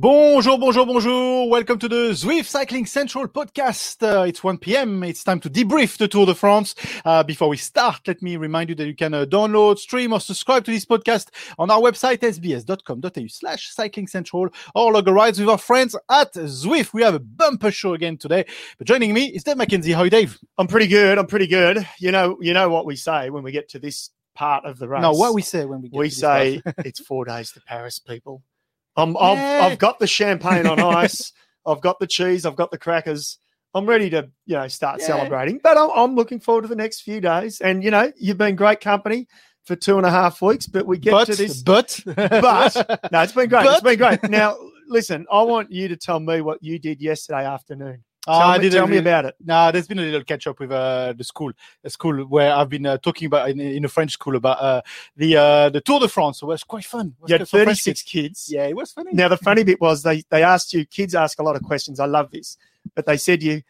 Bonjour, bonjour, bonjour. Welcome to the Zwift Cycling Central podcast. Uh, it's 1 p.m. It's time to debrief the Tour de France. Uh, before we start, let me remind you that you can uh, download, stream or subscribe to this podcast on our website, sbs.com.au slash cycling central or log a rides with our friends at Zwift. We have a bumper show again today. But joining me is Dave McKenzie. How are you, Dave? I'm pretty good. I'm pretty good. You know, you know what we say when we get to this part of the race. No, what we say when we get we to this say it's four days to Paris, people. I'm, I've, Yeah. I've got the champagne on ice. I've got the cheese. I've got the crackers. I'm ready to, you know, start Yeah. celebrating. But I'm, I'm looking forward to the next few days. And you know, you've been great company for two and a half weeks. But we get but, to this. but, But- No, it's been great. it's But- been great. Now, listen, I want you to tell me what you did yesterday afternoon. Tell, I me, tell me about it. Nah, there's been a little catch up with uh, the school, a school where I've been uh, talking about in, in a French school about uh, the uh, the Tour de France. So it was quite fun. Was You had 36 kids. kids. Yeah, it was funny. Now, the funny bit was they, they asked you, kids ask a lot of questions. I love this. But they said you,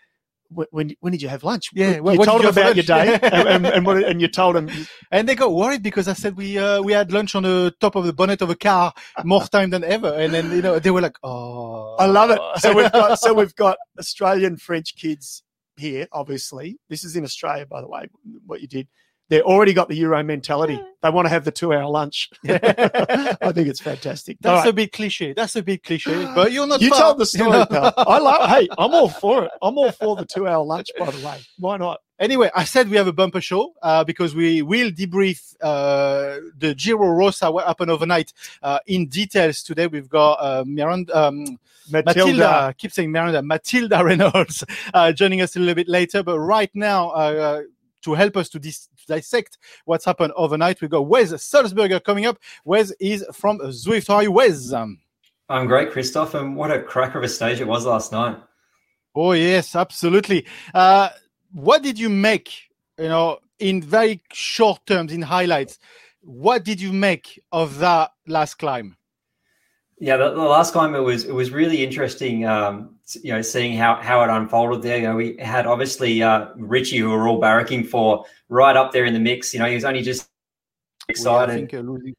when, when, did you have lunch? Yeah, You what- what told did them you about your day and, and, and, what, and you told them, And they got worried because I said we uh, we had lunch on the top of the bonnet of a car more time than ever. And then you know they were like, oh, I love it. So we've got, so we've got Australian French kids here, obviously. This is in Australia, by the way, what you did. They've already got the Euro mentality. They want to have the two hour lunch. I think it's fantastic. That's right. a bit cliche. That's a bit cliche. But you're not. You far, told the you story, know. pal. I love. Hey, I'm all for it. I'm all for the two-hour lunch. By the way, why not? Anyway, I said we have a bumper show uh, because we will debrief uh, the Giro Rosa what happened overnight uh, in details today. We've got uh, Miranda, um, Matilda. I keep saying Miranda, Matilda Reynolds uh, joining us a little bit later. But right now, uh, to help us to, dis- to dissect what's happened overnight, we've got Wes Sulzberger coming up. Wes is from Zwift. How are you, Wes? Um, I'm great, Christoph, and what a cracker of a stage it was last night. Oh yes, absolutely. Uh, what did you make? You know, in very short terms, in highlights, what did you make of that last climb? Yeah, the, the last climb it was it was really interesting. Um, you know, seeing how how it unfolded there. You know, we had obviously uh, Richie, who we were all barracking for, right up there in the mix. You know, he was only just I excited. think, uh, losing-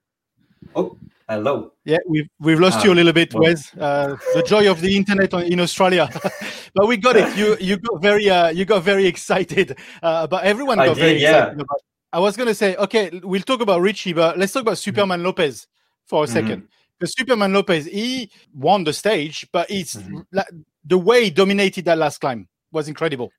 Oh, hello. Yeah, we've we've lost Ah, you a little bit, well. Wes. Uh, the joy of the internet in Australia, but we got it. You you got very uh, you got very excited, uh, but everyone I got did, very yeah. excited. About, I was gonna say, okay, we'll talk about Richie, but let's talk about Superman Lopez for a Mhm. second. Because Superman Lopez, he won the stage, but it's Mhm. like, the way he dominated that last climb was incredible.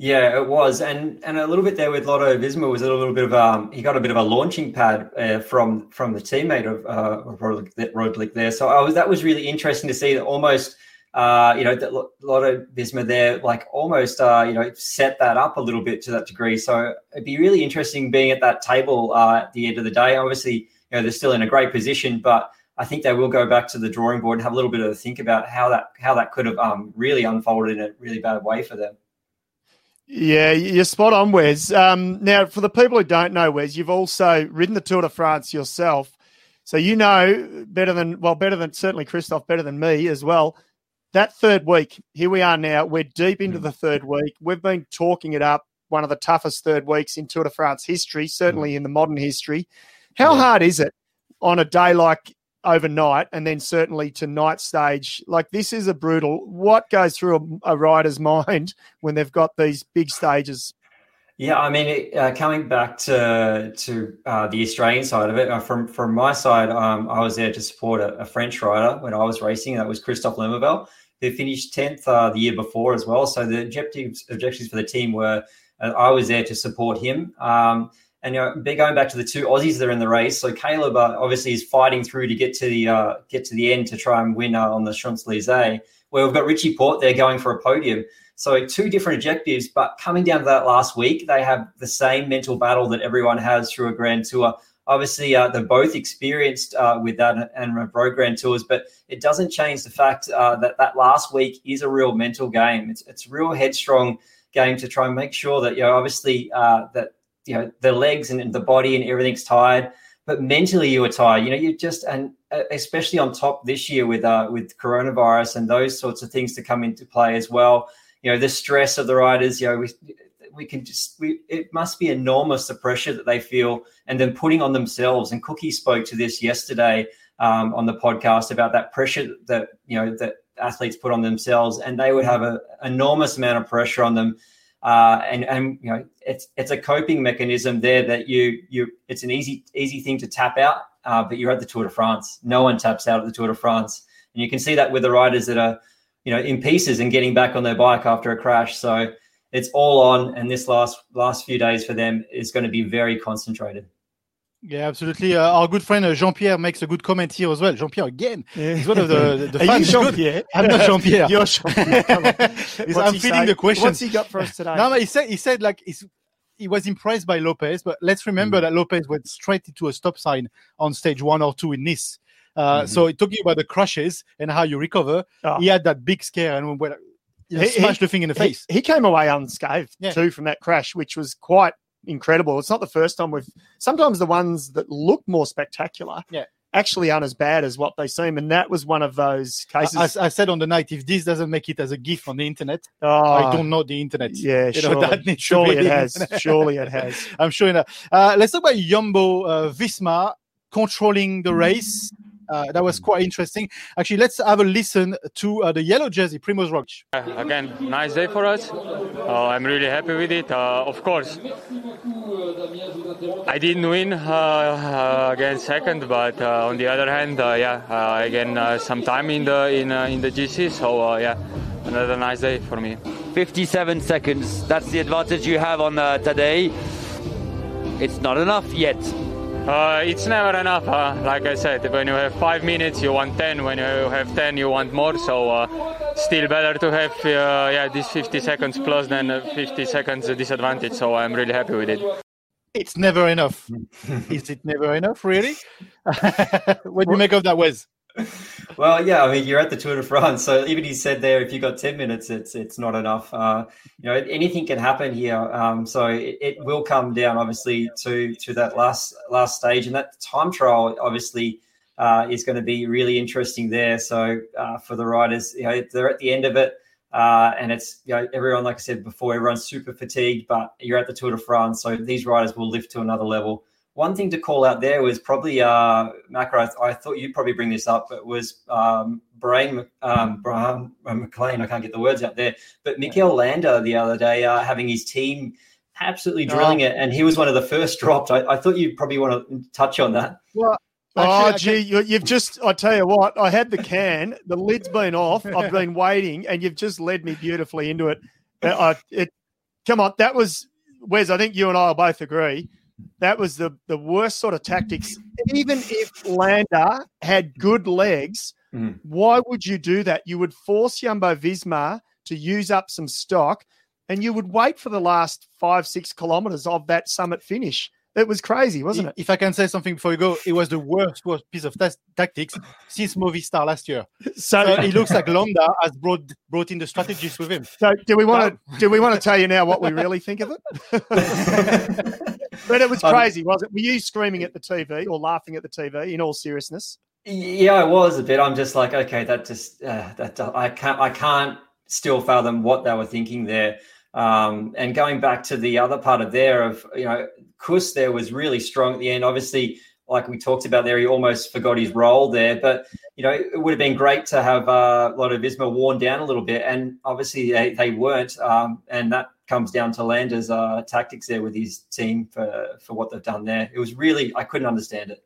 Yeah, it was, and and a little bit there with Lotto Visma was a little bit of um he got a bit of a launching pad uh, from from the teammate of uh Roglic there. So I was that was really interesting to see that almost uh you know that Lo- Lotto Visma there like almost uh you know set that up a little bit to that degree. So it'd be really interesting being at that table uh, at the end of the day. Obviously, you know they're still in a great position, but I think they will go back to the drawing board and have a little bit of a think about how that how that could have um really unfolded in a really bad way for them. Yeah, you're spot on, Wes. Um, now, for the people who don't know, Wes, you've also ridden the Tour de France yourself, so you know better than well, better than certainly Christoph, better than me as well. That third week, here we are now. We're deep into the third week. We've been talking it up. One of the toughest third weeks in Tour de France history, certainly in the modern history. How hard is it on a day like overnight, and then certainly to night stage? Like this is a brutal. What goes through a, a rider's mind when they've got these big stages? Yeah, I mean, it, uh, coming back to to uh, the Australian side of it, uh, from from my side, um, I was there to support a, a French rider when I was racing. That was Christophe Le Mével, who finished tenth uh, the year before as well. So the objectives objectives for the team were uh, I was there to support him. Um, and you know, going back to the two Aussies that are in the race, so Caleb uh, obviously is fighting through to get to the uh, get to the end to try and win uh, on the Champs Elysees. Where we've got Richie Porte there going for a podium. So two different objectives, but coming down to that last week, they have the same mental battle that everyone has through a Grand Tour. Obviously, uh, they're both experienced uh, with that and road Grand Tours, but it doesn't change the fact uh, that that last week is a real mental game. It's it's a real headstrong game to try and make sure that you know obviously that you know the legs and the body and everything's tired, but mentally you were tired. You know, you just and especially on top this year with uh, with coronavirus and those sorts of things to come into play as well. You know, the stress of the riders. You know, we we can just we it must be enormous the pressure that they feel and then putting on themselves. And Cookie spoke to this yesterday um, on the podcast about that pressure that you know that athletes put on themselves, and they would have an enormous amount of pressure on them. Uh, and and you know it's it's a coping mechanism there that you you it's an easy easy thing to tap out, uh, but you're at the Tour de France. No one taps out at the Tour de France, and you can see that with the riders that are you know in pieces and getting back on their bike after a crash. So it's all on, and this last last few days for them is going to be very concentrated. Yeah, absolutely. Uh, our good friend uh, Jean Pierre makes a good comment here as well. Jean Pierre again. He's one of the, the, fans. Jean Pierre? I'm not Jean Pierre. You're Jean Pierre. I'm feeding the questions. What's he got for us today? No, he said he said like he was impressed by Lopez, but let's remember mm. that Lopez went straight into a stop sign on stage one or two in Nice. Uh, mm-hmm. So talking about the crashes and how you recover, oh. he had that big scare and when you know, he, smashed he, the thing in the face. He, he came away unscathed yeah. too from that crash, which was quite incredible. It's not the first time we've. Sometimes the ones that look more spectacular, yeah. actually aren't as bad as what they seem, and that was one of those cases. I, I said on the night, if this doesn't make it as a GIF on the internet, oh, I don't know the internet. Yeah, you surely, know, that surely it has. surely it has. I'm sure. Uh, let's talk about Jumbo uh, Visma controlling the race. Uh, that was quite interesting. Actually, let's have a listen to uh, the yellow jersey, Primoz Roglic. Uh, again, nice day for us. Uh, I'm really happy with it. Uh, of course, I didn't win uh, against second, but on the other hand, yeah, again, some time in the in in the GC. So yeah, another nice day for me. 57 seconds. That's the advantage you have on today. It's not enough yet. Uh, it's never enough. Uh, like I said, when you have five minutes, you want ten. When you have ten, you want more. So uh, still better to have uh, yeah these 50 seconds plus than 50 seconds disadvantage. So I'm really happy with it. It's never enough. Is it never enough? Really? what do you make of that, Wes? Well, yeah, I mean, you're at the Tour de France, so even he said there, if you got ten minutes, it's it's not enough. Uh, you know, anything can happen here. Um, so it, it, will come down, obviously, to to that last last stage, and that time trial, obviously, uh, is going to be really interesting there. So uh, for the riders, you know, they're at the end of it. Uh, and it's you know everyone, like I said before, everyone's super fatigued, but you're at the Tour de France, so these riders will lift to another level. One thing to call out there was probably uh, Macca. I, I thought you'd probably bring this up, but was um, Brian um, Brian McLean. I can't get the words out there, but Mikel Landa the other day uh, having his team absolutely drilling oh. it, and he was one of the first dropped. I, I thought you'd probably want to touch on that. Well, Actually, oh, gee, you, you've just, I tell you what, I had the can, the lid's been off, I've been waiting, and you've just led me beautifully into it. Uh, it come on, that was, Wes, I think you and I will both agree that was the, the worst sort of tactics. Even if Landa had good legs, mm. why would you do that? You would force Jumbo Visma to use up some stock and you would wait for the last five, six kilometers of that summit finish. It was crazy, wasn't it? If I can say something before you go, it was the worst, worst piece of t- tactics since Movistar last year. So, so it looks like Landa has brought brought in the strategists with him. So do we want to do we want to tell you now what we really think of it? but it was um, crazy, um, was it? Were you screaming at the TV or laughing at the TV? In all seriousness, yeah, I was a bit. I'm just like, okay, that just uh, that I can't I can't still fathom what they were thinking there. Um, and going back to the other part of there of you know Kuss there was really strong at the end. Obviously, like we talked about there, he almost forgot his role there. But you know, it would have been great to have uh, a lot of Visma worn down a little bit, and obviously they, they weren't. Um, and that comes down to Landa's uh, tactics there with his team for for what they've done there. It was really I couldn't understand it.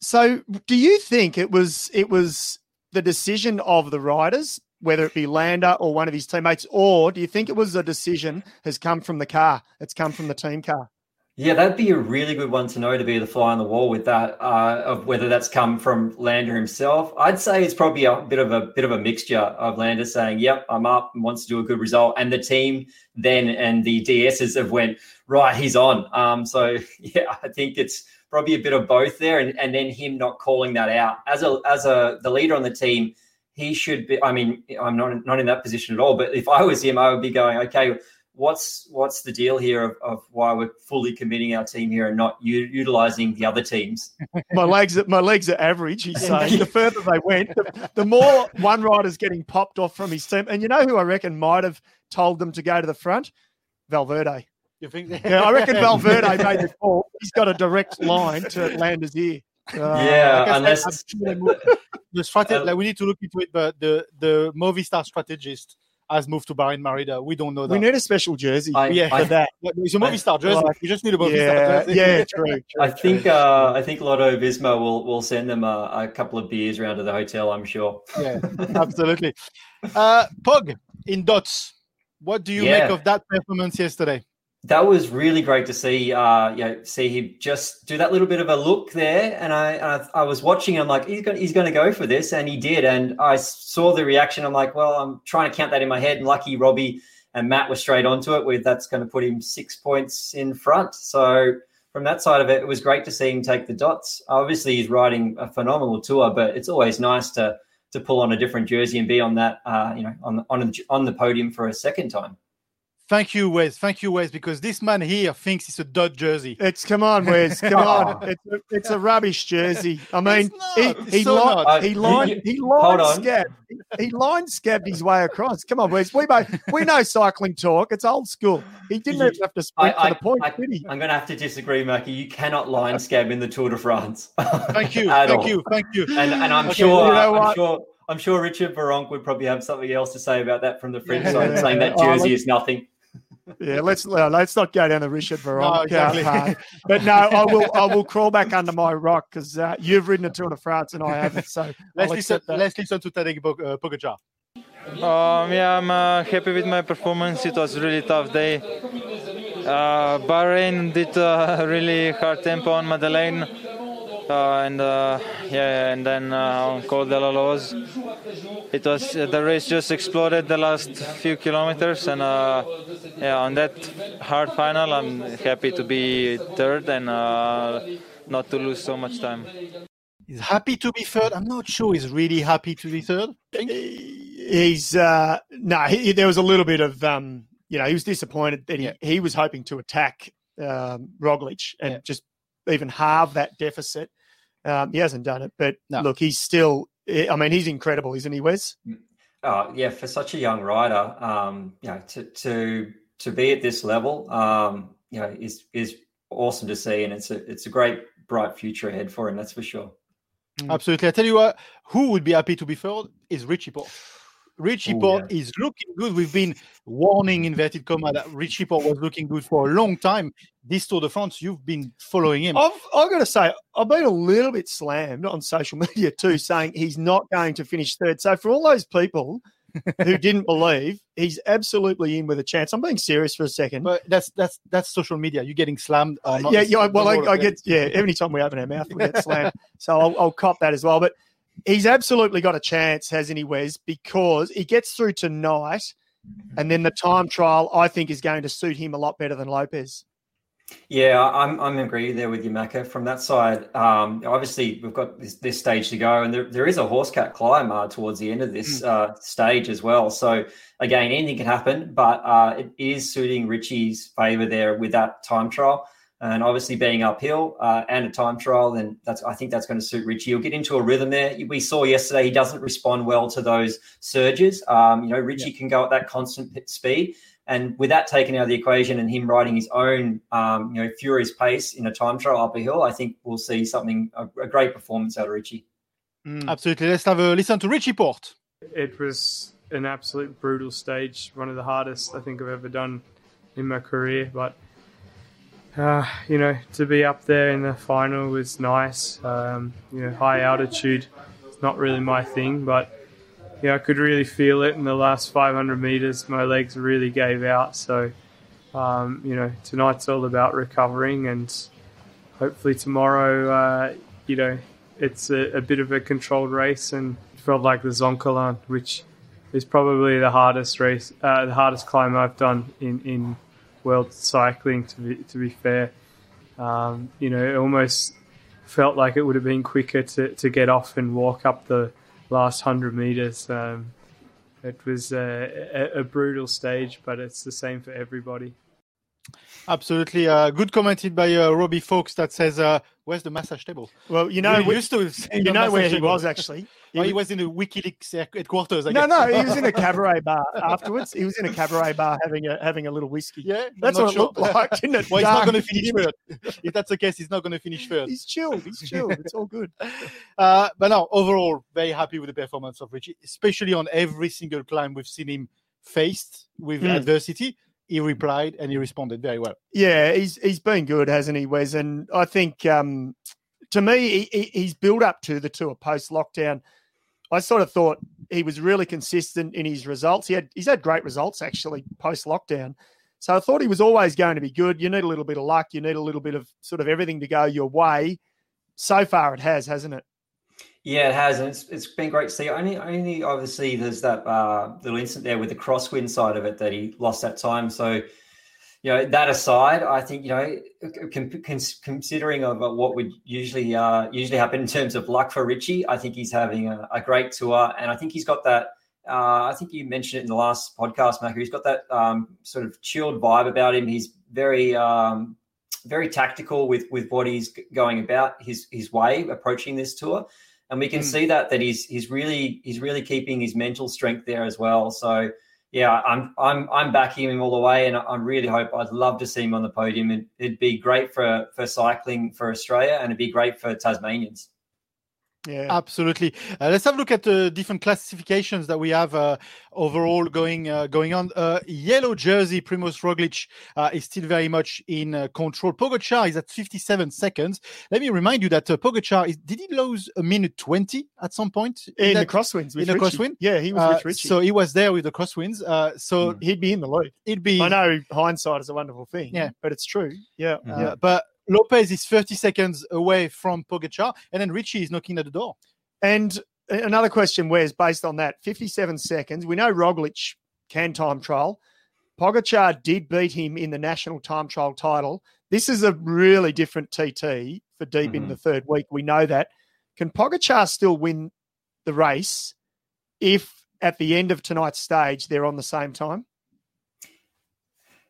So, do you think it was it was the decision of the riders, whether it be Landa or one of his teammates, or do you think it was a decision has come from the car? It's come from the team car. Yeah, that'd be a really good one to know to be the fly on the wall with that. Uh, of whether that's come from Landa himself, I'd say it's probably a bit of a bit of a mixture of Landa saying, "Yep, I'm up and wants to do a good result," and the team then and the DSs have went right. He's on. Um, so yeah, I think it's probably a bit of both there, and, and then him not calling that out as a as a the leader on the team. He should be. I mean, I'm not not in that position at all. But if I was him, I would be going, okay what's what's the deal here of, of why we're fully committing our team here and not u- utilizing the other teams? my legs, my legs are average. He's saying the further they went, the, the, more one rider's getting popped off from his team. And you know who I reckon might have told them to go to the front? Valverde. You think? yeah, I reckon Valverde made the call. He's got a direct line to Landa's ear. Yeah, like unless the strategy, like we need to look into it, but the the Movistar strategist has moved to Bahrain Merida. We don't know that. We need a special jersey. I, yeah, I, for that. It's a Movistar jersey. Like, we just need a Movistar yeah, jersey. Yeah, true. true I think uh, I think Lotto Visma will will send them a, a, couple of beers around to the hotel. I'm sure. Yeah, absolutely. Uh, Pog in dots. What do you yeah. make of that performance yesterday? That was really great to see. Uh, you know, see him just do that little bit of a look there, and I, I, I was watching. I'm like, he's going, he's going to go for this, and he did. And I saw the reaction. I'm like, well, I'm trying to count that in my head. And lucky Robbie and Matt were straight onto it. With that's going to put him six points in front. So from that side of it, it was great to see him take the dots. Obviously, he's riding a phenomenal tour, but it's always nice to to pull on a different jersey and be on that, uh, you know, on on on the podium for a second time. Thank you, Wes. Thank you, Wes, because this man here thinks it's a dud jersey. It's come on, Wes. Come on. It's a, it's a rubbish jersey. I mean, he he, so uh, line, he line he line scab he, he line scabbed his way across. Come on, Wes. We know we know cycling talk. It's old school. He didn't even have to sprint I, for the point, I, did he? I'm going to have to disagree, Mackie. You cannot line scab in the Tour de France. thank you, thank all. you, thank you. And and I'm okay, sure, you know I'm sure. I'm sure Richard Virenque would probably have something else to say about that from the French yeah, side, saying that oh, jersey oh, is nothing yeah, let's uh, let's not go down the Richard Virenque no, exactly. path. But no, I will I will crawl back under my rock because uh, you've ridden a Tour de France and I haven't. So let's listen. Let's listen to Tadej uh, Pogacar. Um, yeah, I'm uh, happy with my performance. It was a really tough day. Uh, Bahrain did a really hard tempo on Madeleine uh, and uh, yeah, and then uh, on Col de la Loze, it was the race just exploded the last few kilometers, and yeah, on that hard final, I'm happy to be third and not to lose so much time. He's happy to be third. I'm not sure he's really happy to be third. He's uh, no. He, there was a little bit of um, you know he was disappointed that he, yeah. he was hoping to attack um, Roglic and yeah. just even halve that deficit. Um, he hasn't done it, but no. look, he's still. I mean, he's incredible, isn't he, Wes? Oh, yeah, for such a young rider, um, you know, to to to be at this level, um, you know, is is awesome to see, and it's a it's a great bright future ahead for him. That's for sure. Absolutely. I tell you what, who would be happy to be third is Richie Porte. Richie Ooh, Porte yeah. is looking good. We've been warning inverted comma that Richie Porte was looking good for a long time. This Tour de France, you've been following him. I've, I've got to say, I've been a little bit slammed on social media too, saying he's not going to finish third. So for all those people who didn't believe, he's absolutely in with a chance. I'm being serious for a second. But that's that's that's social media. You're getting slammed. Uh, yeah, yeah. Well, I, I, get yeah. Every time we open our mouth, we get slammed. So I'll, I'll cop that as well. But he's absolutely got a chance, hasn't he, Wes? Because he gets through tonight, and then the time trial I think is going to suit him a lot better than Lopez. Yeah, I'm I'm agree there with you, Macca. From that side, um, obviously we've got this, this, stage to go, and there, there is a hors cat climb uh, towards the end of this mm. uh, stage as well. So again, anything can happen, but uh, it is suiting Richie's favour there with that time trial and obviously being uphill uh, and a time trial, then that's I think that's going to suit Richie. He'll get into a rhythm there. We saw yesterday he doesn't respond well to those surges. Um, you know, Richie yeah. can go at that constant speed, and with that taken out of the equation and him riding his own, um, you know, furious pace in a time trial up a hill, I think we'll see something a, a great performance out of Richie. Mm. Absolutely. Let's have a listen to Richie Porte. It was an absolute brutal stage, one of the hardest I think I've ever done in my career, but uh, you know, to be up there in the final was nice. Um, you know, high altitude, it's not really my thing, but yeah, I could really feel it in the last 500 meters. My legs really gave out. So, um, you know, tonight's all about recovering, and hopefully tomorrow, uh, you know, it's a, a, bit of a controlled race, and felt like the Zoncolan, which is probably the hardest race, uh, the hardest climb I've done in in world cycling. To be to be fair, um, you know, it almost felt like it would have been quicker to, to get off and walk up the last hundred meters. Um, it was a, a, a, brutal stage, but it's the same for everybody. Absolutely. Uh, good commented by uh, Robbie Fox that says, uh, "Where's the massage table?" Well, you know, we used to. You know where he was actually. He, oh, he was in a WikiLeaks headquarters. I no, guess. no, he was in a cabaret bar afterwards. He was in a cabaret bar having a having a little whiskey. Yeah, that's what sure. it looked like, didn't it? well, he's not going to finish third. if that's the case, he's not going to finish first. He's chilled. He's chilled. It's all good. Uh, but no, overall, very happy with the performance of Richie, especially on every single climb we've seen him faced with mm. adversity he replied and he responded very well. Yeah, he's he's been good, hasn't he, Wes? And I think um, to me, he, he's built up to the tour post lockdown. I sort of thought he was really consistent in his results. He had he's had great results actually post lockdown. So I thought he was always going to be good. You need a little bit of luck. You need a little bit of sort of everything to go your way. So far, it has, hasn't it? Yeah, it has, and it's, it's been great to see. Only, only obviously, there's that uh, little incident there with the crosswind side of it that he lost that time. So, you know, that aside, I think you know, considering of uh, what would usually uh, usually happen in terms of luck for Richie, I think he's having a, a great tour, and I think he's got that. Uh, I think you mentioned it in the last podcast, Mac. He's got that um, sort of chilled vibe about him. He's very um, very tactical with with what he's going about his his way approaching this tour and we can mm. see that that he's he's really he's really keeping his mental strength there as well. So yeah, I'm I'm I'm backing him all the way, and I really hope I'd love to see him on the podium. It, it'd be great for for cycling for Australia, and it'd be great for Tasmanians. Yeah, absolutely. Uh, let's have a look at the different classifications that we have uh, overall going uh, going on. Uh, yellow jersey, Primoz Roglic uh, is still very much in uh, control. Pogacar is at 57 seconds. Let me remind you that uh, Pogacar is, did he lose a minute 20 at some point in, the crosswinds? in the crosswind, yeah, he was with Richie. So he was there with the crosswinds. so mm. he'd be in the lead. He'd be. I know hindsight is a wonderful thing. Yeah, but it's true. Yeah, mm-hmm. yeah. But Lopez is 30 seconds away from Pogacar, and then Richie is knocking at the door. And another question, where's based on that 57 seconds? We know Roglic can time trial. Pogacar did beat him in the national time trial title. This is a really different TT for deep mm-hmm. in the third week. We know that. Can Pogacar still win the race if at the end of tonight's stage they're on the same time?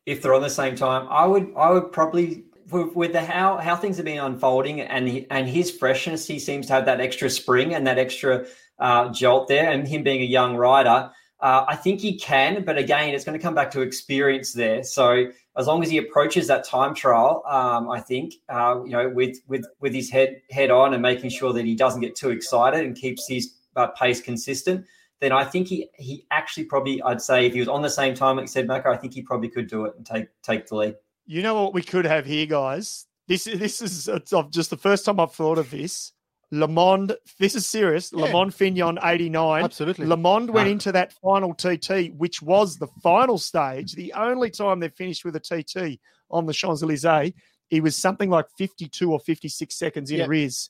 If they're on the same time, I would I would probably with, the how how things have been unfolding and he, and his freshness, he seems to have that extra spring and that extra uh, jolt there. And him being a young rider, uh, I think he can. But again, it's going to come back to experience there. So as long as he approaches that time trial, um, I think uh, you know with with with his head head on and making sure that he doesn't get too excited and keeps his uh, pace consistent. Then I think he he actually probably I'd say if he was on the same time like said Macca, I think he probably could do it and take take the lead. You know what we could have here, guys? This is this is just the first time I've thought of this. LeMond, this is serious. Yeah. LeMond Fignon 89. Absolutely. LeMond went into that final TT, which was the final stage, the only time they finished with a TT on the Champs Elysees. He was something like 52 or 56 seconds in yeah. arrears,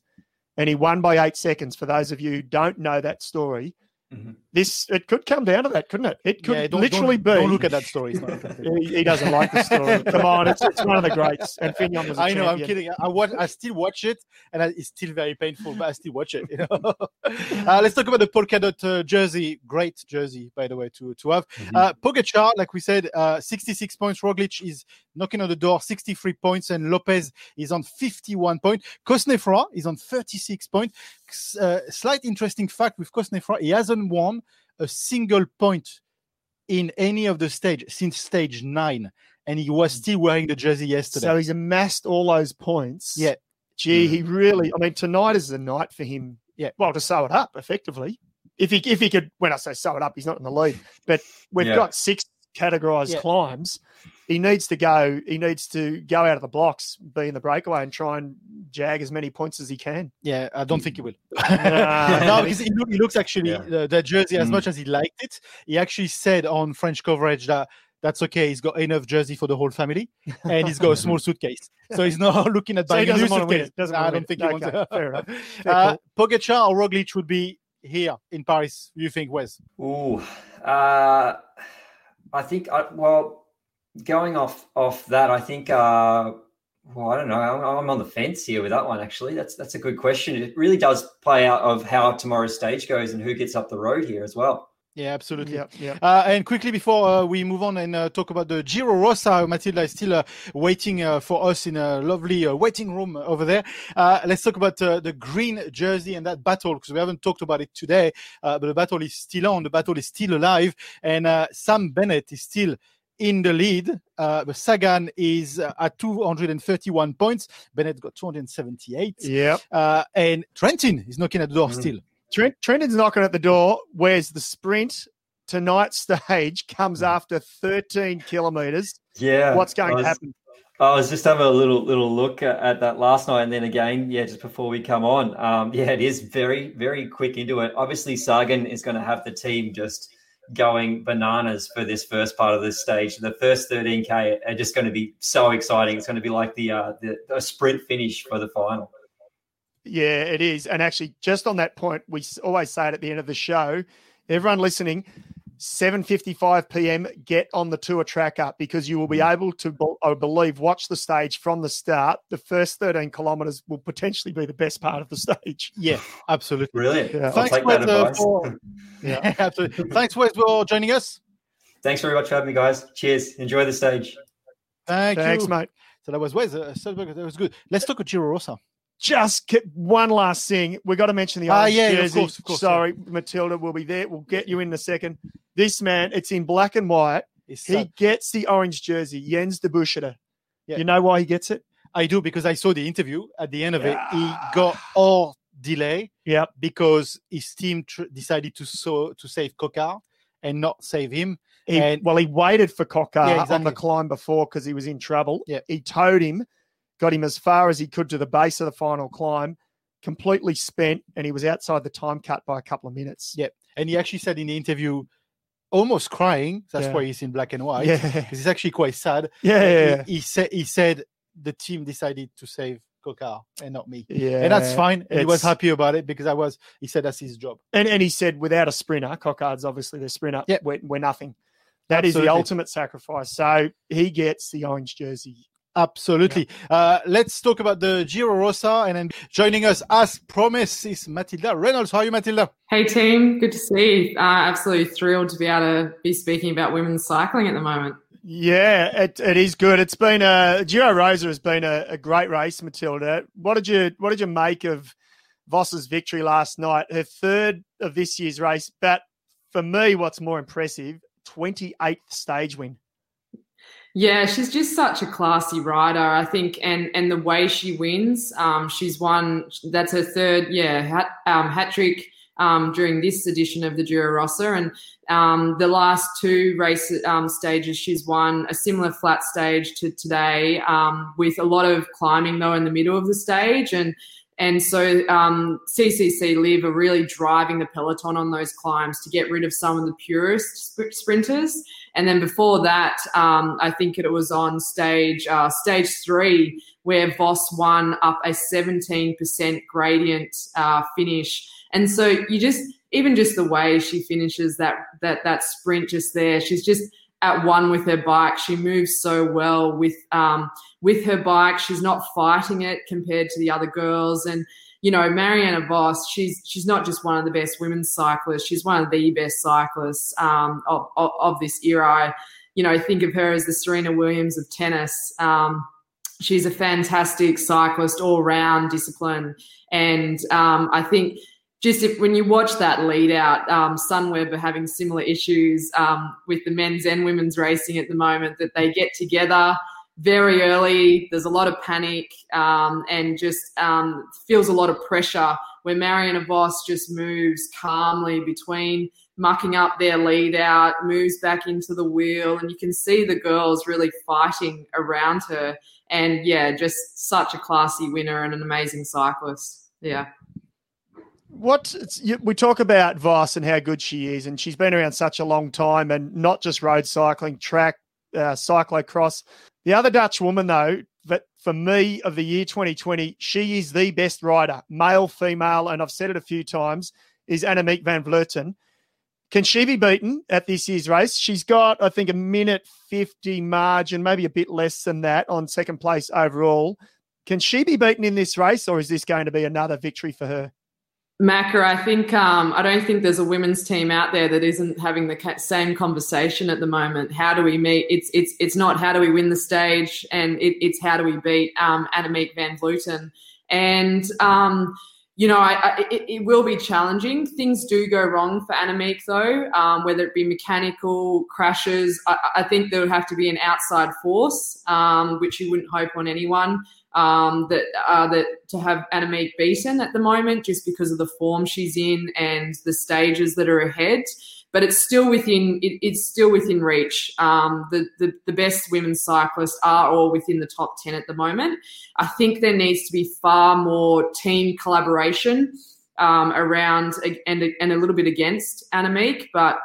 and he won by eight seconds. For those of you who don't know that story, Mm-hmm. This it could come down to that, couldn't it? It could yeah, don't, literally don't, be. Don't look at that story. he, he, doesn't like the story. Come on, it's, it's one of the greats. And Fignon was. I know. Champion. I'm kidding. I watch. I still watch it, and it's still very painful, but I still watch it. You know? uh, let's talk about the polka dot uh, jersey. Great jersey, by the way, to to have. Mm-hmm. Uh, Pogacar, like we said, uh, 66 points. Roglic is knocking on the door, 63 points, and Lopez is on 51 points. Cosnefroy is on 36 points. Uh, slight interesting fact with Cosnefroy, he hasn't won a single point in any of the stage since stage nine, and he was still wearing the jersey yesterday. So he's amassed all those points. Yeah. Gee, he really. I mean, tonight is the night for him. Yeah. Well, to sew it up effectively. If he if he could, when I say sew it up, he's not in the lead. But we've yeah. got six categorized yeah. climbs he needs to go. He needs to go out of the blocks, be in the breakaway, and try and jag as many points as he can. Yeah, I don't think he will. no, because he, he, looks actually yeah. uh, jersey as mm. much as he liked it. He actually said on French coverage that that's okay. He's got enough jersey for the whole family, and he's got a small suitcase, so he's not looking at buying so a new suitcase. Doesn't I don't think he okay, wants. Fair enough. uh, Pogacar or Roglic would be here in Paris. You think, Wes? Ooh, uh, I think. I, well going off off that, I think. Uh, well, I don't know. I'm, I'm, on the fence here with that one. Actually, that's that's a good question. It really does play out of how tomorrow's stage goes and who gets up the road here as well. Yeah, absolutely. Yeah, yep. Uh, and quickly before uh, we move on and uh, talk about the Giro Rosa, Matilda is still uh, waiting uh, for us in a lovely uh, waiting room over there. let's talk about the green jersey and that battle because we haven't talked about it today, but the battle is still on. The battle is still alive, and Sam Bennett is still in the lead. Uh, but Sagan is uh, at 231 points. Bennett got 278. Yeah. Uh, and Trentin is knocking at the door mm-hmm. still. Trent, Trentin's knocking at the door. Where's the sprint? Tonight's stage comes mm. after 13 kilometers. Yeah. What's going was, to happen? I was just having a little little look at, at, that last night, and then again, yeah, just before we come on. Um, yeah, it is very very quick into it. Obviously, Sagan is going to have the team just going bananas for this first part of this stage. The first 13k are just going to be so exciting. It's going to be like the uh, the, the sprint finish for the final. Yeah, it is. And actually, just on that point, we always say it at the end of the show. Everyone listening, 7:55 p.m. Get on the tour tracker because you will be able to, I believe, watch the stage from the start. The first 13 kilometers will potentially be the best part of the stage. Yeah, absolutely. Brilliant. Yeah. Thanks, Wes, uh, for, yeah, absolutely. Thanks, Wes, for joining us. Thanks very much for having me, guys. Cheers. Enjoy the stage. Thank Thanks, you. mate. So that was Wes. Uh, that was good. Let's talk about Giro Rosa just one last thing. We've got to mention the ah, orange uh, yeah, jersey. Of course, of course, Sorry, yeah. Matilda will be there. We'll get you in a second. This man, it's in black and white. He gets the orange jersey. Jens Debusschere. Yeah. You know why he gets it? I do because I saw the interview. At the end of yeah. it, he got all delay. Yeah. Because his team tr- decided to so to save Coquard and not save him. He, and well, he waited for Coquard yeah, exactly. on the climb before because he was in trouble. Yeah. He towed him, got him as far as he could to the base of the final climb completely spent, and he was outside the time cut by a couple of minutes. Yeah, and he actually said in the interview, almost crying. That's yeah. why he's in black and white. Yeah, because he's actually quite sad. Yeah, yeah, he, he, said he said the team decided to save Coquard and not me. Yeah, and that's fine. And he was happy about it because I was. He said that's his job. And and he said without a sprinter, Coquard's obviously the sprinter. Yeah, we're, we're nothing. That Absolutely. is the ultimate sacrifice. So he gets the orange jersey Absolutely. Yeah. Uh, let's talk about the Giro Rosa and then joining us as promised is Matilda Reynolds. How are you, Matilda? Hey, team. Good to see you. Uh, absolutely thrilled to be able to be speaking about women's cycling at the moment. Yeah, it, it is good. It's been a Giro Rosa has been a, a great race, Matilda. What did you what did you make of Vos's victory last night? Her third of this year's race, but for me, what's more impressive, 28th stage win. Yeah, she's just such a classy rider, I think, and and the way she wins, um, she's won. That's her third, yeah, hat, um, hat trick um, during this edition of the Giro Rosa, and um, the last two race um, stages she's won a similar flat stage to today, um, with a lot of climbing though in the middle of the stage, and and so um, CCC Liv are really driving the peloton on those climbs to get rid of some of the purest sp- sprinters. And then before that, um, I think it was on stage uh, stage three where Vos won up a 17% gradient uh, finish. And so you just even just the way she finishes that that that sprint just there, she's just at one with her bike. She moves so well with um, with her bike. She's not fighting it compared to the other girls. And you know, Mariana Vos, she's she's not just one of the best women's cyclists. She's one of the best cyclists um, of, of, of this era. I, you know, think of her as the Serena Williams of tennis. Um, she's a fantastic cyclist, all round discipline, and um, I think just if, when you watch that lead out, um, Sunweb are having similar issues um, with the men's and women's racing at the moment that they get together very early. There's a lot of panic um, and just um, feels a lot of pressure where Marianne Vos just moves calmly between mucking up their lead out, moves back into the wheel, and you can see the girls really fighting around her. And yeah, just such a classy winner and an amazing cyclist. Yeah what we talk about Vos and how good she is, and she's been around such a long time, and not just road cycling, track, uh, cyclocross. The other Dutch woman, though, that for me of the year 2020, she is the best rider, male, female, and I've said it a few times, is Annemiek van Vleuten. Can she be beaten at this year's race? She's got, I think, a minute 50 margin, maybe a bit less than that on second place overall. Can she be beaten in this race, or is this going to be another victory for her? Macca, I think um, I don't think there's a women's team out there that isn't having the same conversation at the moment. How do we meet? It's it's it's not how do we win the stage, and it, it's how do we beat um, van Vleuten. And um, you know, I, I, it, it, will be challenging. Things do go wrong for Annemiek, though, um, whether it be mechanical crashes. I, I, think there would have to be an outside force, um, which you wouldn't hope on anyone um, that uh, that to have Annemiek beaten at the moment, just because of the form she's in and the stages that are ahead. But it's still within it, it's still within reach. Um, the, the the best women cyclists are all within the top ten at the moment. I think there needs to be far more team collaboration um, around and and a little bit against Annemiek, but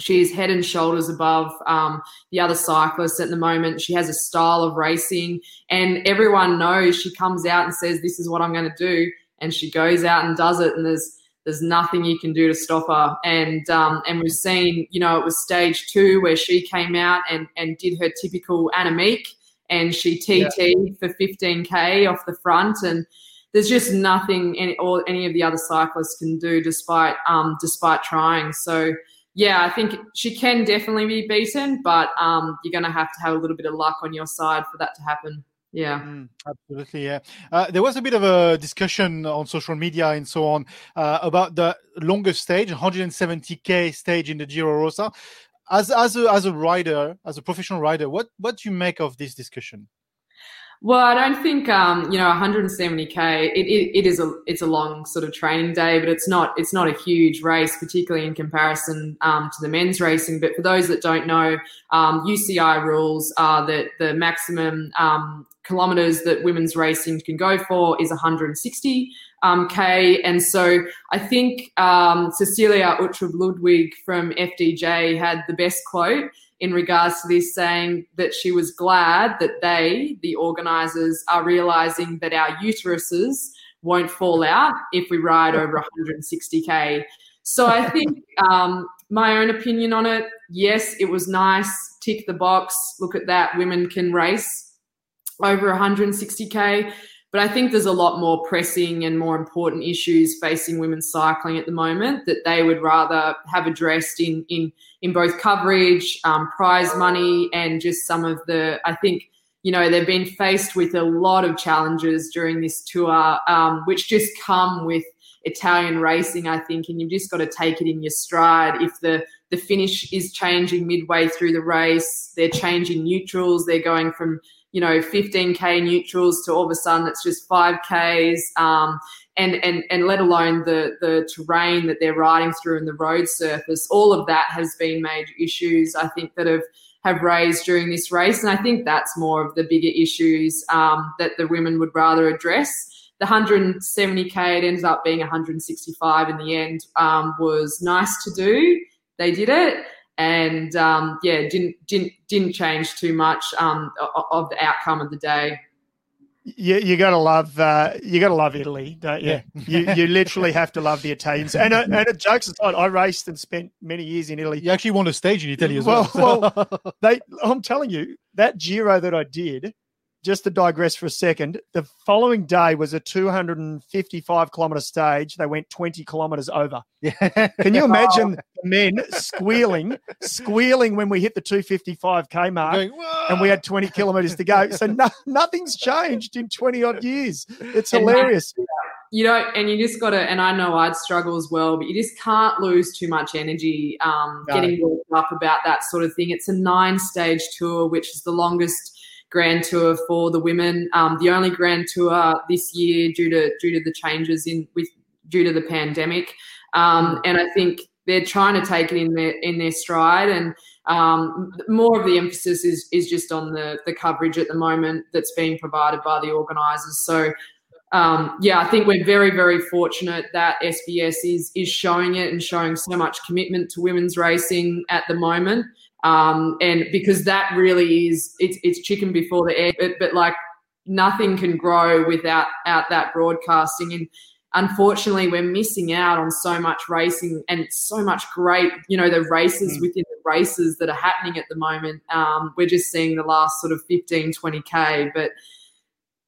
she is head and shoulders above um, the other cyclists at the moment. She has a style of racing, and everyone knows she comes out and says, "This is what I'm going to do," and she goes out and does it. And there's there's nothing you can do to stop her. And um, and we've seen, you know, it was stage two where she came out and and did her typical Annemiek, and she TT yeah. for 15k off the front and there's just nothing any, or any of the other cyclists can do despite um, despite trying. So yeah, I think she can definitely be beaten, but um, you're going to have to have a little bit of luck on your side for that to happen. Yeah, mm, absolutely. Yeah, uh, there was a bit of a discussion on social media and so on uh, about the longest stage, 170k stage in the Giro Rosa. As as a as a rider, as a professional rider, what what do you make of this discussion? Well, I don't think um, you know 170k. It, it, it is a it's a long sort of training day, but it's not it's not a huge race, particularly in comparison um, to the men's racing. But for those that don't know, um, UCI rules are that the maximum um, kilometers that women's racing can go for is 160 um, k. And so I think um, Cecilie Uttrup Ludwig from FDJ had the best quote in regards to this, saying that she was glad that they, the organisers, are realising that our uteruses won't fall out if we ride over 160k. So I think um, my own opinion on it, yes, it was nice. Tick the box. Look at that. Women can race over 160k. But I think there's a lot more pressing and more important issues facing women's cycling at the moment that they would rather have addressed in in in both coverage, um, prize money, and just some of the. I think you know they've been faced with a lot of challenges during this tour, um, which just come with Italian racing. I think, and you've just got to take it in your stride. If the the finish is changing midway through the race, they're changing neutrals. They're going from you know 15k neutrals to all of a sudden it's just 5ks um, and and and let alone the the terrain that they're riding through and the road surface all of that has been major issues i think that have have raised during this race and i think that's more of the bigger issues um, that the women would rather address. The 170k it ended up being 165 in the end um, was nice to do. They did it and um, yeah, didn't didn't didn't change too much um, of the outcome of the day. You, you gotta love uh, you gotta love Italy, don't you? Yeah. you you literally have to love the Italians. And uh, and jokes aside, I raced and spent many years in Italy. You actually won a stage in Italy as well. Well, well they I'm telling you that Giro that I did just to digress for a second, the following day was a 255 kilometer stage. They went 20 kilometers over. Yeah. Can you imagine the men squealing, squealing when we hit the 255k mark Going, and we had 20 kilometers to go? So no, nothing's changed in 20 odd years. It's hilarious. You know, and you just got to, and I know I'd struggle as well, but you just can't lose too much energy um, no. getting worked up about that sort of thing. It's a nine stage tour, which is the longest Grand Tour for the women. Um, the only Grand Tour this year due to due to the changes in with due to the pandemic, um, and I think they're trying to take it in their in their stride and. Um, more of the emphasis is is just on the the coverage at the moment that's being provided by the organisers. So um, yeah, I think we're very, very fortunate that SBS is is showing it and showing so much commitment to women's racing at the moment. Um, and because that really is it's it's chicken before the egg, but, but like nothing can grow without out that broadcasting and unfortunately we're missing out on so much racing and so much great you know the races mm. within the races that are happening at the moment um, we're just seeing the last sort of 15 20k but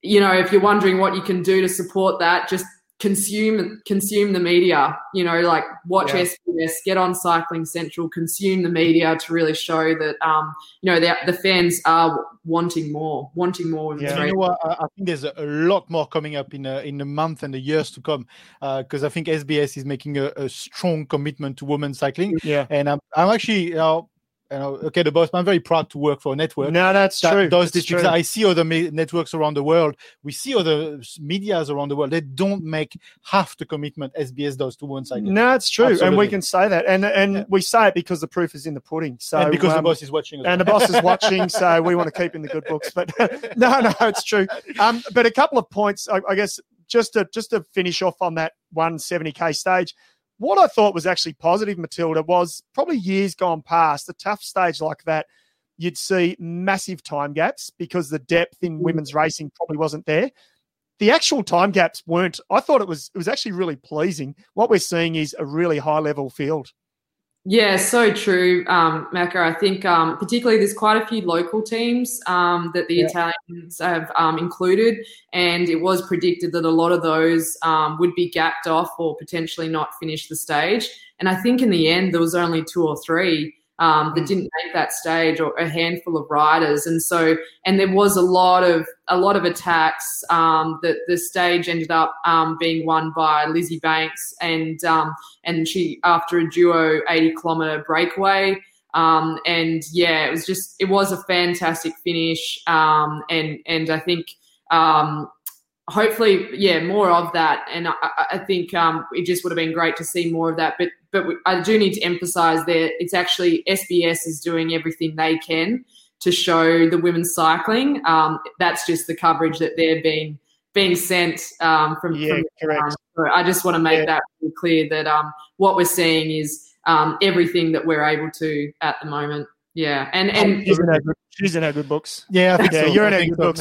you know if you're wondering what you can do to support that just consume consume the media you know like watch yeah. SBS get on cycling central consume the media to really show that um you know the, the fans are wanting more wanting more yeah. you know what I, think there's a, lot more coming up in a, in a month and the years to come because uh, I think SBS is making a, a, strong commitment to women's cycling yeah and I'm, I'm actually you know you know, okay, the boss. I'm very proud to work for a network. No, that's that true. Does that's this. I see other me- networks around the world. We see other media's around the world. They don't make half the commitment SBS does to one side. No, it's true, Absolutely. and we can say that, and and yeah. we say it because the proof is in the pudding. So and because um, the boss is watching, and the boss is watching, so we want to keep in the good books. But no, no, it's true. Um, but a couple of points, I, I guess, just to just to finish off on that 170k stage what I thought was actually positive, Matilda, was probably years gone past, a tough stage like that, you'd see massive time gaps because the depth in mm. women's racing probably wasn't there. The actual time gaps weren't. I thought it was it was actually really pleasing. What we're seeing is a really high level field. Yeah, so true, um, Macca. I think um, particularly there's quite a few local teams um, that the yeah. Italians have um, included, and it was predicted that a lot of those um, would be gapped off or potentially not finish the stage. And I think in the end there was only two or three um, that hmm. didn't make that stage, or a handful of riders. And so, and there was a lot of a lot of attacks. Um, that the stage ended up um, being won by Lizzie Banks, and um, and she after a duo eighty kilometer breakaway. Um, and yeah, it was just it was a fantastic finish. Um, and and I think hopefully, yeah, more of that. And I, I think um, it just would have been great to see more of that. But but I do need to emphasise that it's actually SBS is doing everything they can to show the women's cycling. Um, that's just the coverage that they're being being sent um, from. Yeah, from, correct. So I just want to make yeah. that really clear that um, what we're seeing is um, everything that we're able to at the moment. Yeah, and and she's in our good, she's in our good books. Yeah, yeah, so. you're in our good so. books.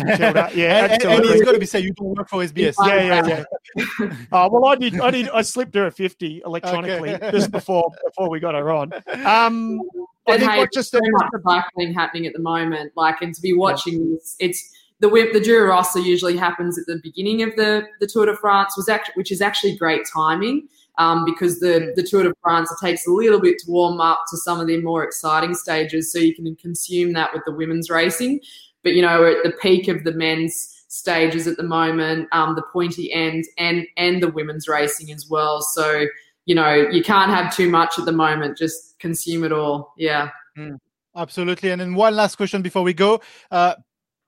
yeah, and, and he's got to be saying you don't work for SBS. Yeah, yeah, yeah. uh, well, I did, I did, I slipped her a fifty electronically okay. just before before we got her on. Um, I think hey, just so much cycling happening at the moment, like, and to be watching yeah. this, it's the the Giro Rosa usually happens at the beginning of the the Tour de France, was actually which is actually great timing um, because the, mm. the Tour de France it takes a little bit to warm up to some of the more exciting stages, so you can consume that with the women's racing. But you know, we're at the peak of the men's stages at the moment, um, the pointy end, and and the women's racing as well. So you know, you can't have too much at the moment. Just consume it all. Yeah. Mm. Absolutely. And then one last question before we go. Uh,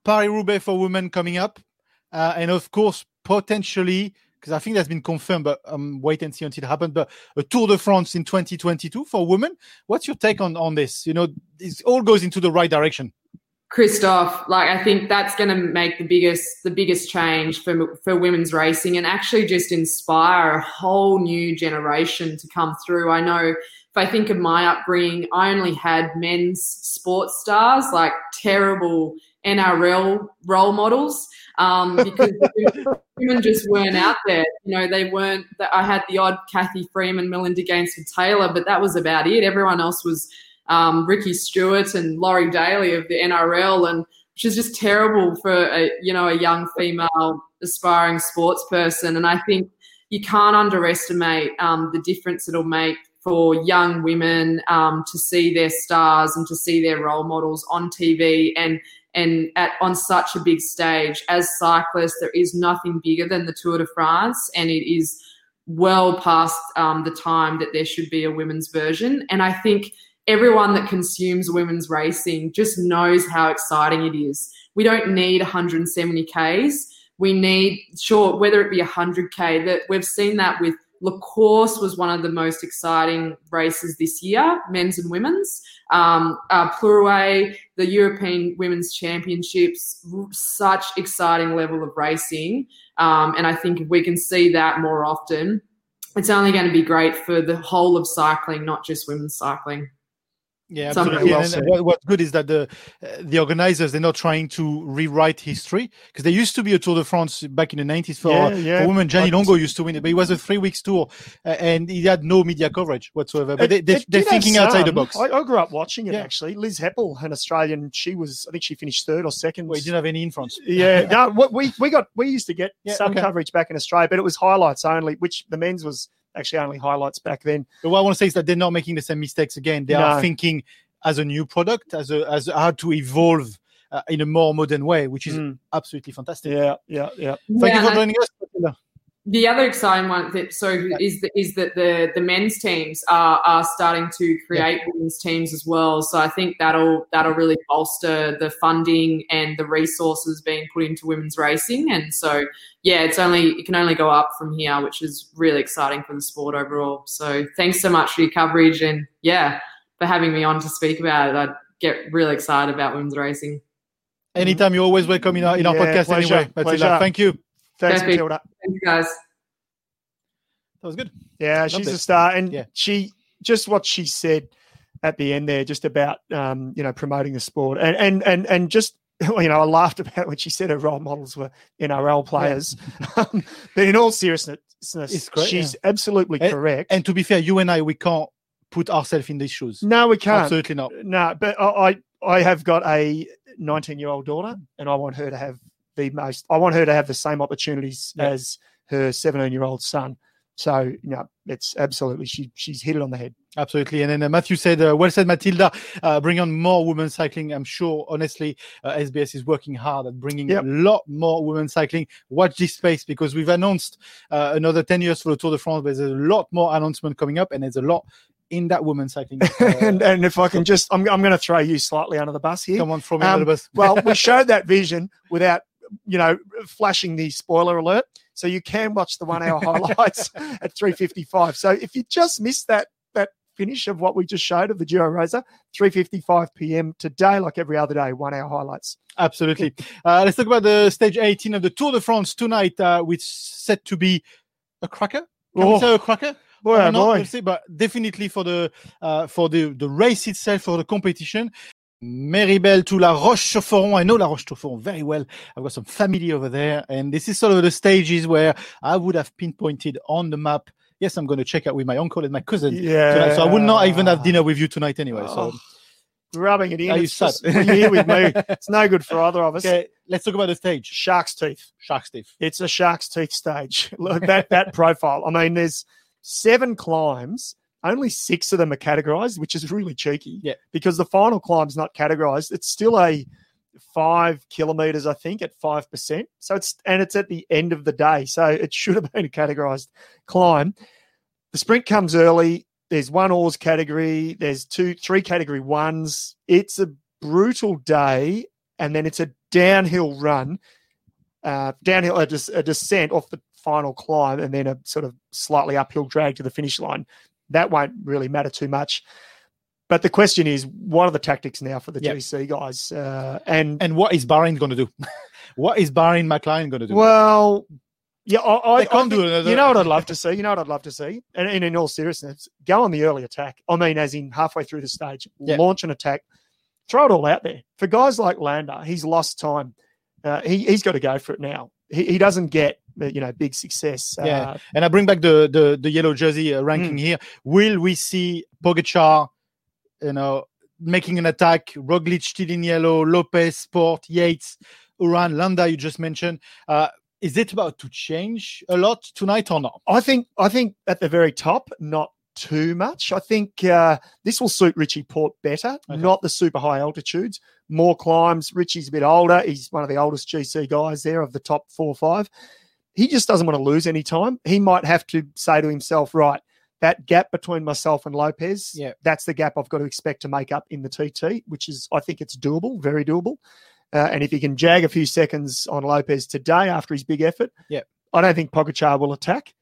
Paris Roubaix for women coming up. Uh, and of course, potentially because I think that's been confirmed, but um, wait and see until it happens. But a Tour de France in 2022 for women. What's your take on on this? You know, it all goes into the right direction. Christoph, like I think that's going to make the biggest the biggest change for for women's racing and actually just inspire a whole new generation to come through. I know if I think of my upbringing, I only had men's sports stars, like terrible NRL role models um, because women just weren't out there. You know, they weren't. I had the odd Cathy Freeman, Melinda Gainsford-Taylor, but that was about it. Everyone else was um, Ricky Stuart and Laurie Daley of the NRL, and which is just terrible for a you know a young female aspiring sports person. And I think you can't underestimate um, the difference it'll make for young women um, to see their stars and to see their role models on TV and and at on such a big stage. As cyclists there is nothing bigger than the tour de france and it is well past um, the time that there should be a women's version. And i think everyone that consumes women's racing just knows how exciting it is. We don't need 170 ks. We need sure whether it be 100k that we've seen that with La Course was one of the most exciting races this year, men's and women's. Um, uh, the European Women's Championships, such exciting level of racing. Um, and I think if we can see that more often, it's only going to be great for the whole of cycling, not just women's cycling. Yeah, absolutely. Well and what, what's good is that the uh, the organizers they're not trying to rewrite history because there used to be a Tour de France back in the 90s for, yeah, yeah. for women. Jeannie Longo used to win it, but it was a three weeks tour uh, and he had no media coverage whatsoever. But it, they, are they, thinking outside the box. I, I, grew up watching it yeah. actually. Liz Hepple, an Australian, she was I think she finished third or second. Well, didn't have any in France. Yeah, no, we we got we used to get some okay. coverage back in Australia, but it was highlights only, which the men's was actually only highlights back then. But what I want to say is that they're not making the same mistakes again. They no. are thinking as a new product, as a as how to evolve uh, in a more modern way, which is mm. absolutely fantastic. Yeah, yeah, yeah. Thank yeah, you for joining us. The other exciting one that so yeah. is that is that the the men's teams are are starting to create yeah. women's teams as well. So I think that'll that'll really bolster the funding and the resources being put into women's racing. And so yeah, it's only it can only go up from here, which is really exciting for the sport overall. So thanks so much for your coverage and yeah, for having me on to speak about it. I get really excited about women's racing. Anytime, you're always welcome in our, in our yeah, podcast pleasure, anyway. Matilda, thank you. Thanks, Perfect. Matilda. Thank you, guys. That was good. Yeah, Loved she's it. a star, and yeah. she just what she said at the end there, just about um, you know promoting the sport, and and and and just you know I laughed about when she said her role models were NRL players, yeah. um, but in all seriousness, great, she's yeah. absolutely and, correct. And to be fair, you and I we can't put ourselves in these shoes. No, we can't. Absolutely not. No, but I I have got a 19 year old daughter, and I want her to have the most. I want her to have the same opportunities yeah. as her 17 year old son. So you know, it's absolutely she she's hit it on the head. Absolutely, and then uh, Matthew said, uh, "Well said, Matilda. Uh, bring on more women cycling. I'm sure, honestly, uh, SBS is working hard at bringing yep. a lot more women cycling. Watch this space because we've announced uh, another 10 years for the Tour de France. But there's a lot more announcement coming up, and there's a lot in that woman cycling. Uh, and, and, if I can just, I'm, I'm going to throw you slightly under the bus here. Come on, throw me um, under the bus. well, we showed that vision without, you know, flashing the spoiler alert. So you can watch the one hour highlights at 355. So if you just missed that, that finish of what we just showed of the Giro Rosa, 3:55 p.m. today, like every other day, one hour highlights. Absolutely. Uh, let's talk about the stage 18 of the Tour de France tonight, uh, which set to be a cracker. Can oh. we say a cracker? Boy, oh, boy. Say, but definitely for the uh, for the the race itself, for the competition. Méribel to La Roche-sur-Foron. I know La Roche-sur-Foron very well. I've got some family over there, and this is sort of the stages where I would have pinpointed on the map. Yes, I'm going to check out with my uncle and my cousin. Yeah. Tonight, so I would not even have dinner with you tonight anyway. So. Oh, rubbing it in. Are you just, here with me. It's no good for either of us. Okay, let's talk about the stage. Shark's teeth. Shark's teeth. It's a shark's teeth stage. Look, that that profile. I mean, there's seven climbs. Only six of them are categorized, which is really cheeky. Yeah. Because the final climb's not categorized. It's still a five kilometers, I think, at five percent. So it's and it's at the end of the day. So it should have been a categorized climb. The sprint comes early. There's one hors category. There's two, three category ones. It's a brutal day, and then it's a downhill run, uh, downhill a, a descent off the final climb and then a sort of slightly uphill drag to the finish line. That won't really matter too much. But the question is, what are the tactics now for the yep. GC guys? Uh, and and what is Bahrain going to do? what is Bahrain McLaren going to do? Well, yeah, I, I, can't I do another. You know what I'd love to see. You know what I'd love to see. And, and, in all seriousness, go on the early attack. I mean, as in halfway through the stage, yep. launch an attack, throw it all out there. For guys like Landa, he's lost time. Uh, he he's got to go for it now. He, he doesn't get you know big success. Yeah, uh, and I bring back the the, the yellow jersey uh, ranking mm. here. Will we see Pogacar, you know, making an attack? Roglic still in yellow, Lopez, Porte, Yates, Uran, Landa. You just mentioned. Uh, is it about to change a lot tonight or not? I think I think at the very top, not too much. I think uh, this will suit Richie Porte better, okay. not the super high altitudes, more climbs. Richie's a bit older. He's one of the oldest GC guys there of the top four or five he just doesn't want to lose any time. He might have to say to himself, right, that gap between myself and Lopez, yeah. that's the gap I've got to expect to make up in the TT, which is, I think it's doable, very doable. Uh, and if he can jag a few seconds on Lopez today after his big effort, yeah. I don't think Pogacar will attack.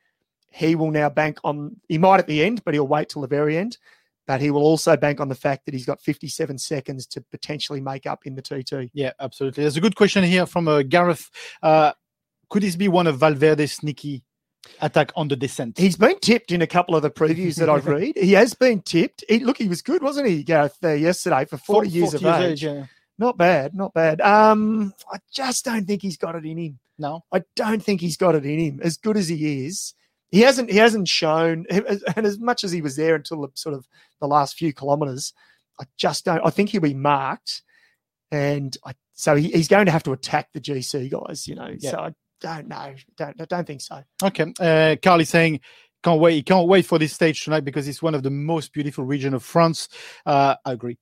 He will now bank on, he might at the end, but he'll wait till the very end. But he will also bank on the fact that he's got 57 seconds to potentially make up in the TT. Yeah, absolutely. There's a good question here from uh, Gareth. Uh, could this be one of Valverde's sneaky attack on the descent. He's been tipped in a couple of the previews that I've read. He has been tipped. He, look, he was good, wasn't he, Gareth, uh, yesterday for 40, 40 years 40 of age. age yeah. Not bad, not bad. Um, I just don't think he's got it in him. No, I don't think he's got it in him. As good as he is, he hasn't. He hasn't shown. And as much as he was there until the, sort of the last few kilometres, I just don't. I think he'll be marked, and I, so he, he's going to have to attack the GC guys. You know, yeah. so I don't know. Don't I don't think so. Okay, uh, Carly saying can't wait. He can't wait for this stage tonight because it's one of the most beautiful region of France. Uh, I agree.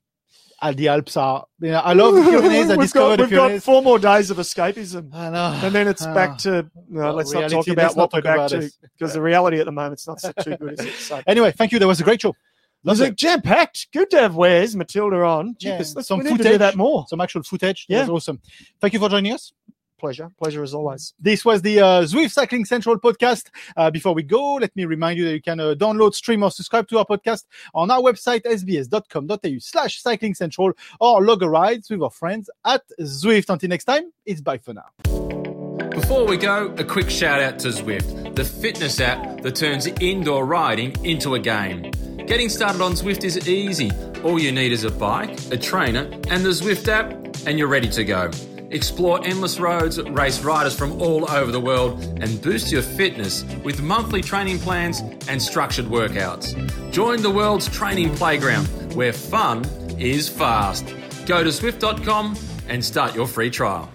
Uh, the Alps are. You know, I love the Pyrenees. I we've discovered got, we've got four more days of escapism. I know. And then it's back to. No, well, let's reality, not talk about what we're back to because the reality at the moment is not so too good. It? So. Anyway, thank you. That was a great show. Was it jam packed? Good to have Wes Matilda on. Jeepers, yeah, some footage, that more. Some actual footage. Yeah, was awesome. Thank you for joining us pleasure. Pleasure as always. This was the uh, Zwift Cycling Central podcast. Uh, before we go, let me remind you that you can uh, download, stream, or subscribe to our podcast on our website, sbs.com.au slash cycling central, or log a ride with our friends at Zwift. Until next time, it's bye for now. Before we go, a quick shout out to Zwift, the fitness app that turns indoor riding into a game. Getting started on Zwift is easy. All you need is a bike, a trainer, and the Zwift app, and you're ready to go. Explore endless roads, race riders from all over the world, and boost your fitness with monthly training plans and structured workouts. Join the world's training playground where fun is fast. Go to zwift.com and start your free trial.